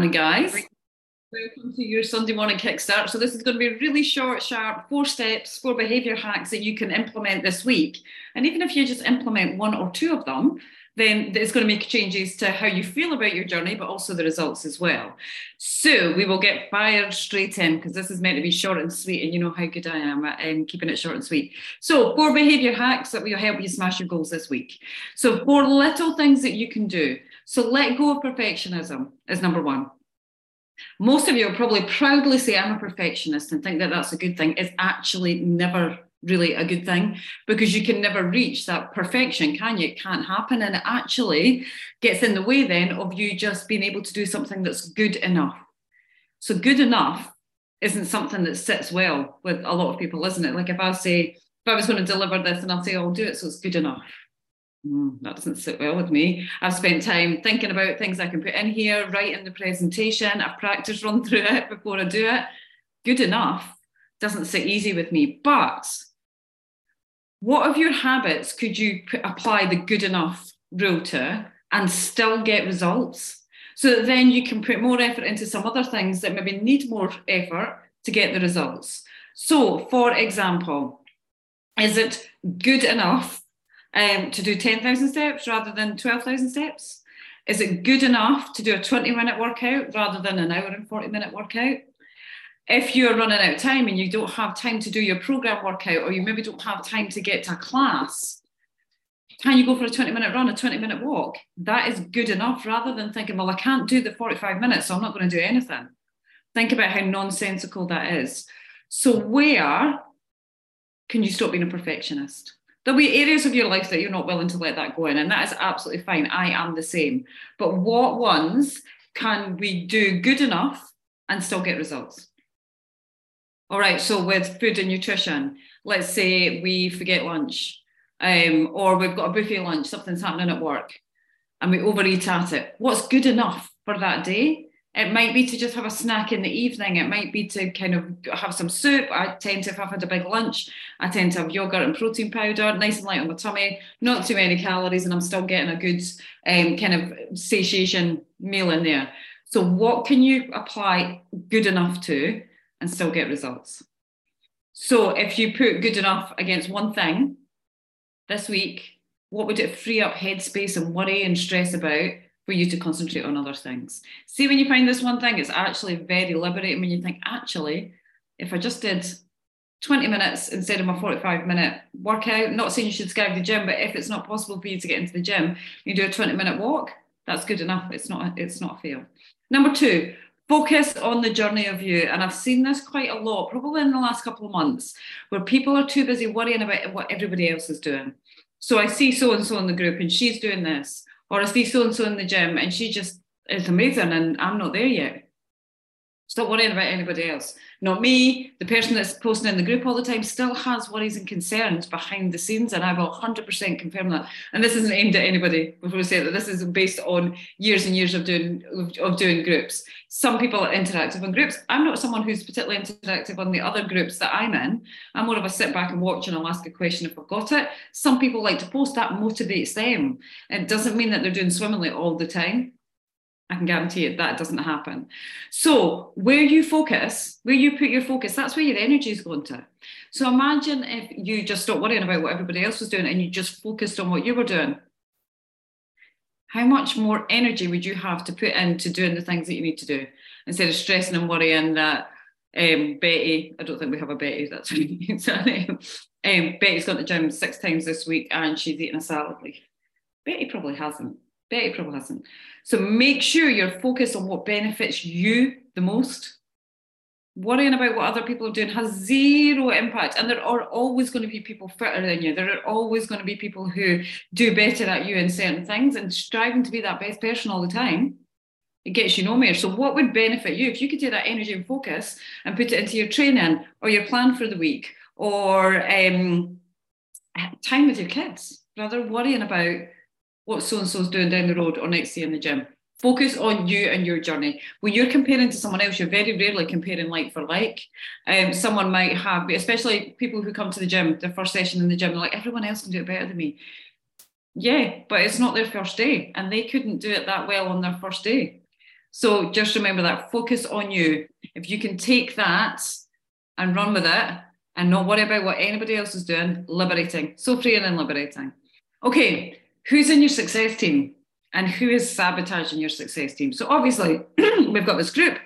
Morning, guys. Welcome to your Sunday morning kickstart. So, this is going to be really short, sharp, four steps, four behavior hacks that you can implement this week. And even if you just implement one or two of them, then it's going to make changes to how you feel about your journey, but also the results as well. So, we will get fired straight in because this is meant to be short and sweet, and you know how good I am at um, keeping it short and sweet. So, four behavior hacks that will help you smash your goals this week. So, four little things that you can do. So, let go of perfectionism is number one most of you will probably proudly say, I'm a perfectionist and think that that's a good thing. It's actually never really a good thing because you can never reach that perfection, can you? It can't happen. And it actually gets in the way then of you just being able to do something that's good enough. So, good enough isn't something that sits well with a lot of people, isn't it? Like if I say, if I was going to deliver this and I'll say, I'll do it so it's good enough. Mm, that doesn't sit well with me. I've spent time thinking about things I can put in here, writing the presentation. I've practiced run through it before I do it. Good enough doesn't sit easy with me. But what of your habits could you put, apply the good enough rule to and still get results? So that then you can put more effort into some other things that maybe need more effort to get the results. So, for example, is it good enough um, to do 10,000 steps rather than 12,000 steps? Is it good enough to do a 20 minute workout rather than an hour and 40 minute workout? If you're running out of time and you don't have time to do your program workout, or you maybe don't have time to get to a class, can you go for a 20 minute run, a 20 minute walk? That is good enough rather than thinking, well, I can't do the 45 minutes, so I'm not going to do anything. Think about how nonsensical that is. So, where can you stop being a perfectionist? There'll be areas of your life that you're not willing to let that go in, and that is absolutely fine. I am the same. But what ones can we do good enough and still get results? All right, so with food and nutrition, let's say we forget lunch, um, or we've got a buffet lunch, something's happening at work, and we overeat at it. What's good enough for that day? It might be to just have a snack in the evening. It might be to kind of have some soup. I tend to, if I've had a big lunch, I tend to have yogurt and protein powder, nice and light on my tummy, not too many calories, and I'm still getting a good um, kind of satiation meal in there. So, what can you apply good enough to and still get results? So, if you put good enough against one thing this week, what would it free up headspace and worry and stress about for you to concentrate on other things. See, when you find this one thing, it's actually very liberating when you think, actually, if I just did 20 minutes instead of my 45 minute workout, not saying you should skip the gym, but if it's not possible for you to get into the gym, you do a 20 minute walk, that's good enough. It's not, it's not a fail. Number two, focus on the journey of you. And I've seen this quite a lot, probably in the last couple of months, where people are too busy worrying about what everybody else is doing. So I see so and so in the group and she's doing this or I see so and so in the gym and she just is amazing and I'm not there yet. Stop worrying about anybody else. Not me. The person that's posting in the group all the time still has worries and concerns behind the scenes, and I will 100% confirm that. And this isn't aimed at anybody. Before we say that, this is based on years and years of doing of doing groups. Some people are interactive in groups. I'm not someone who's particularly interactive on the other groups that I'm in. I'm more of a sit back and watch, and I'll ask a question if I've got it. Some people like to post. That motivates them. It doesn't mean that they're doing swimmingly all the time I can guarantee it that doesn't happen. So, where you focus, where you put your focus, that's where your energy is going to. So, imagine if you just stopped worrying about what everybody else was doing and you just focused on what you were doing. How much more energy would you have to put into doing the things that you need to do instead of stressing and worrying that um, Betty, I don't think we have a Betty, that's her name. um, Betty's gone to the gym six times this week and she's eating a salad leaf. Betty probably hasn't. Betty probably hasn't. So make sure you're focused on what benefits you the most. Worrying about what other people are doing has zero impact. And there are always going to be people fitter than you. There are always going to be people who do better at you in certain things and striving to be that best person all the time. It gets you nowhere. So, what would benefit you if you could take that energy and focus and put it into your training or your plan for the week or um, time with your kids rather worrying about what so and so's doing down the road or next you in the gym. Focus on you and your journey. When you're comparing to someone else, you're very rarely comparing like for like. Um, someone might have, especially people who come to the gym, their first session in the gym, they're like, everyone else can do it better than me. Yeah, but it's not their first day, and they couldn't do it that well on their first day. So just remember that focus on you. If you can take that and run with it and not worry about what anybody else is doing, liberating. So freeing and liberating. Okay, who's in your success team and who is sabotaging your success team? So obviously, we've got this group.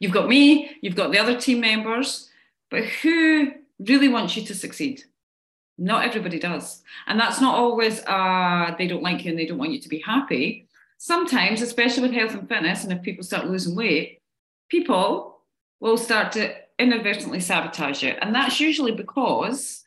You've got me, you've got the other team members, but who really wants you to succeed? Not everybody does. And that's not always uh, they don't like you and they don't want you to be happy. Sometimes, especially with health and fitness, and if people start losing weight, people will start to inadvertently sabotage it. And that's usually because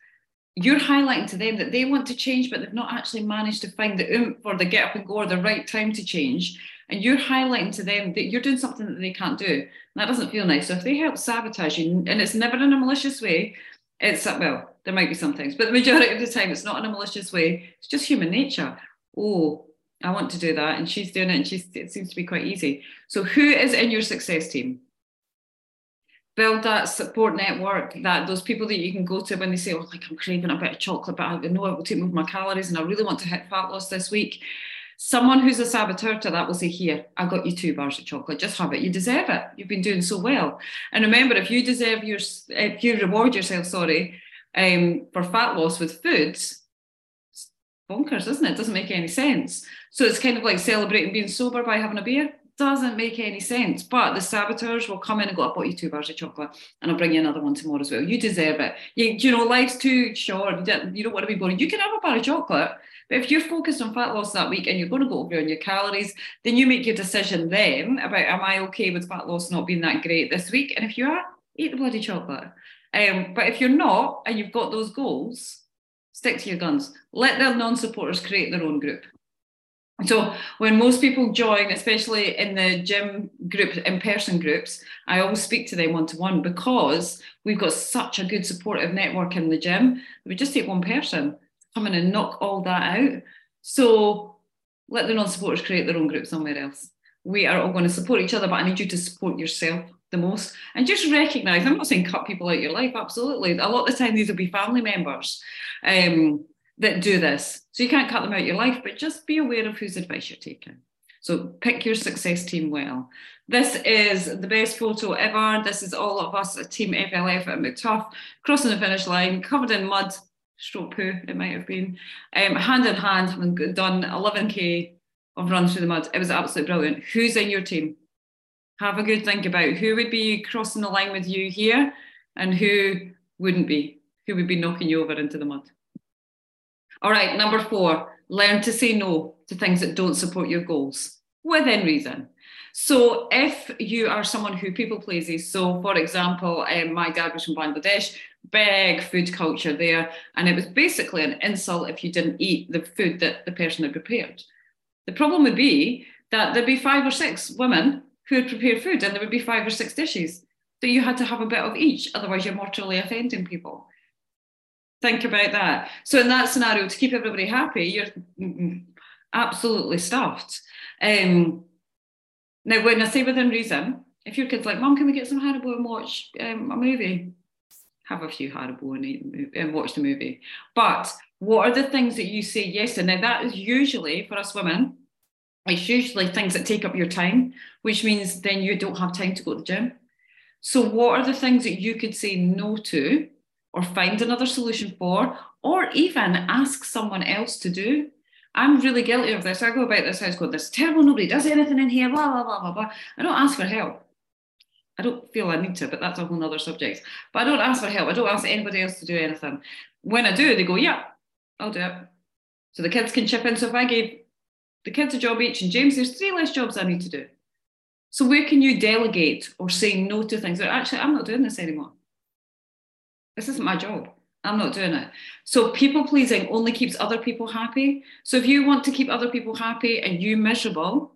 you're highlighting to them that they want to change, but they've not actually managed to find the oomph or the get up and go or the right time to change. And you're highlighting to them that you're doing something that they can't do. And that doesn't feel nice. So if they help sabotage you, and it's never in a malicious way, it's well, there might be some things, but the majority of the time it's not in a malicious way. It's just human nature. Oh, I want to do that. And she's doing it and she's, it seems to be quite easy. So who is in your success team? Build that support network, that those people that you can go to when they say, oh, like I'm craving a bit of chocolate, but I know it will take me my calories and I really want to hit fat loss this week. Someone who's a saboteur to that will say, Here, I got you two bars of chocolate, just have it. You deserve it. You've been doing so well. And remember, if you deserve your, if you reward yourself, sorry, um, for fat loss with foods, bonkers, isn't it? it? Doesn't make any sense. So it's kind of like celebrating being sober by having a beer. Doesn't make any sense. But the saboteurs will come in and go, I bought you two bars of chocolate and I'll bring you another one tomorrow as well. You deserve it. You, you know, life's too short. You don't, you don't want to be boring. You can have a bar of chocolate, but if you're focused on fat loss that week and you're going to go over on your calories, then you make your decision then about, am I okay with fat loss not being that great this week? And if you are, eat the bloody chocolate. Um, but if you're not and you've got those goals, stick to your guns. Let the non supporters create their own group. So when most people join, especially in the gym group, in person groups, I always speak to them one to one because we've got such a good supportive network in the gym. We just take one person come in and knock all that out. So let the non-supporters create their own group somewhere else. We are all going to support each other, but I need you to support yourself the most and just recognize i'm not saying cut people out of your life absolutely a lot of the time these will be family members um, that do this. So you can't cut them out your life but just be aware of whose advice you're taking. So pick your success team well. This is the best photo ever. This is all of us a team flf at mctough crossing the finish line covered in mud stroke poo it might have been um, hand in hand having done 11k of run through the mud. It was absolutely brilliant. Who's in your team? Have a good think about who would be crossing the line with you here and who wouldn't be, who would be knocking you over into the mud. All right, number four, learn to say no to things that don't support your goals within reason. So if you are someone who people pleases, so for example, um, my dad was from Bangladesh, big food culture there, and it was basically an insult if you didn't eat the food that the person had prepared. The problem would be that there'd be five or six women who had prepared food, and there would be five or six dishes. that you had to have a bit of each, otherwise you're mortally offending people. Think about that. So in that scenario, to keep everybody happy, you're absolutely stuffed. Um, now, when I say within reason, if your kid's like, "Mom, can we get some Haribo and watch um, a movie?" Have a few Haribo and, eat, and watch the movie. But what are the things that you say yes to? Now, that is usually for us women it's usually things that take up your time, which means then you don't have time to go to the gym. So, what are the things that you could say no to, or find another solution for, or even ask someone else to do? I'm really guilty of this. I go about this house going, this terrible, nobody does anything in here, blah, blah, blah, blah, blah. I don't ask for help. I don't feel I need to, but that's a whole other subject. But I don't ask for help. I don't ask anybody else to do anything. When I do, they go, yeah, I'll do it. So the kids can chip in. So if I gave the kids a job each, and James, there's three less jobs I need to do. So where can you delegate or say no to things? That actually, I'm not doing this anymore. This isn't my job. I'm not doing it. So people pleasing only keeps other people happy. So if you want to keep other people happy and you miserable,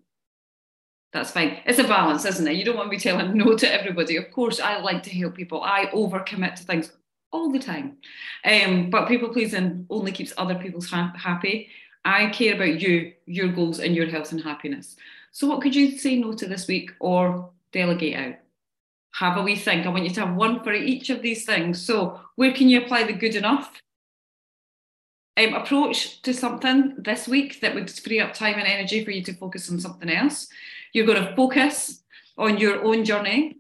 that's fine. It's a balance, isn't it? You don't want to be telling no to everybody. Of course, I like to help people. I overcommit to things all the time. Um, but people pleasing only keeps other people ha- happy. I care about you, your goals, and your health and happiness. So, what could you say no to this week or delegate out? Have a wee think. I want you to have one for each of these things. So, where can you apply the good enough? um, approach to something this week that would free up time and energy for you to focus on something else. You're going to focus on your own journey.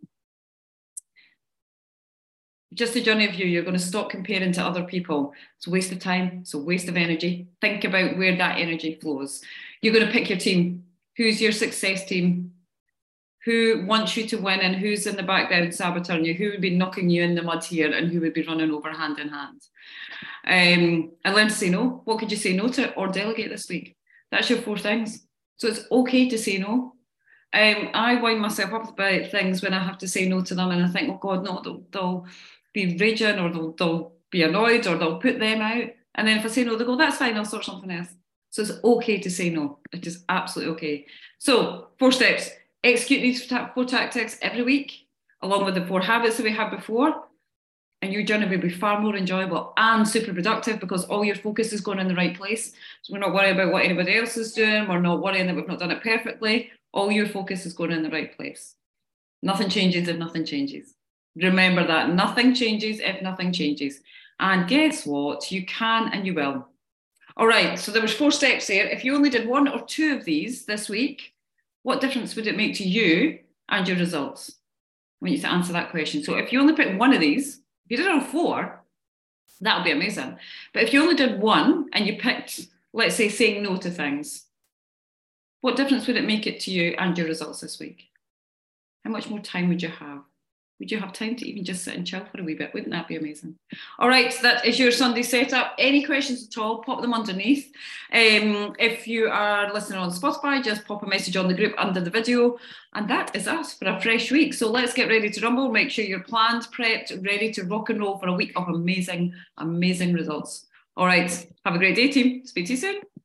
Just a journey of you. You're going to stop comparing to other people. It's a waste of time. It's a waste of energy. Think about where that energy flows. You're going to pick your team. Who's your success team? Who wants you to win and who's in the background sabotaging you? Who would be knocking you in the mud here and who would be running over hand in hand? Um, and learn to say no. What could you say no to or delegate this week? That's your four things. So it's okay to say no. Um, I wind myself up about things when I have to say no to them and I think, oh God, no, they'll, they'll be raging or they'll, they'll be annoyed or they'll put them out. And then if I say no, they go, that's fine, I'll sort something else. So it's okay to say no. It is absolutely okay. So, four steps execute these four tactics every week, along with the four habits that we had before. And your journey will be far more enjoyable and super productive because all your focus is going in the right place. So we're not worried about what anybody else is doing. We're not worrying that we've not done it perfectly. All your focus is going in the right place. Nothing changes if nothing changes. Remember that nothing changes if nothing changes. And guess what? You can and you will. All right, so there was four steps there. If you only did one or two of these this week, what difference would it make to you and your results? I you to answer that question. So if you only put one of these, if you did all four, that would be amazing. But if you only did one and you picked, let's say, saying no to things, what difference would it make it to you and your results this week? How much more time would you have? Would you have time to even just sit and chill for a wee bit? Wouldn't that be amazing? All right, so that is your Sunday setup. Any questions at all, pop them underneath. Um, if you are listening on Spotify, just pop a message on the group under the video. And that is us for a fresh week. So let's get ready to rumble. Make sure you're planned, prepped, ready to rock and roll for a week of amazing, amazing results. All right, have a great day, team. Speak to you soon.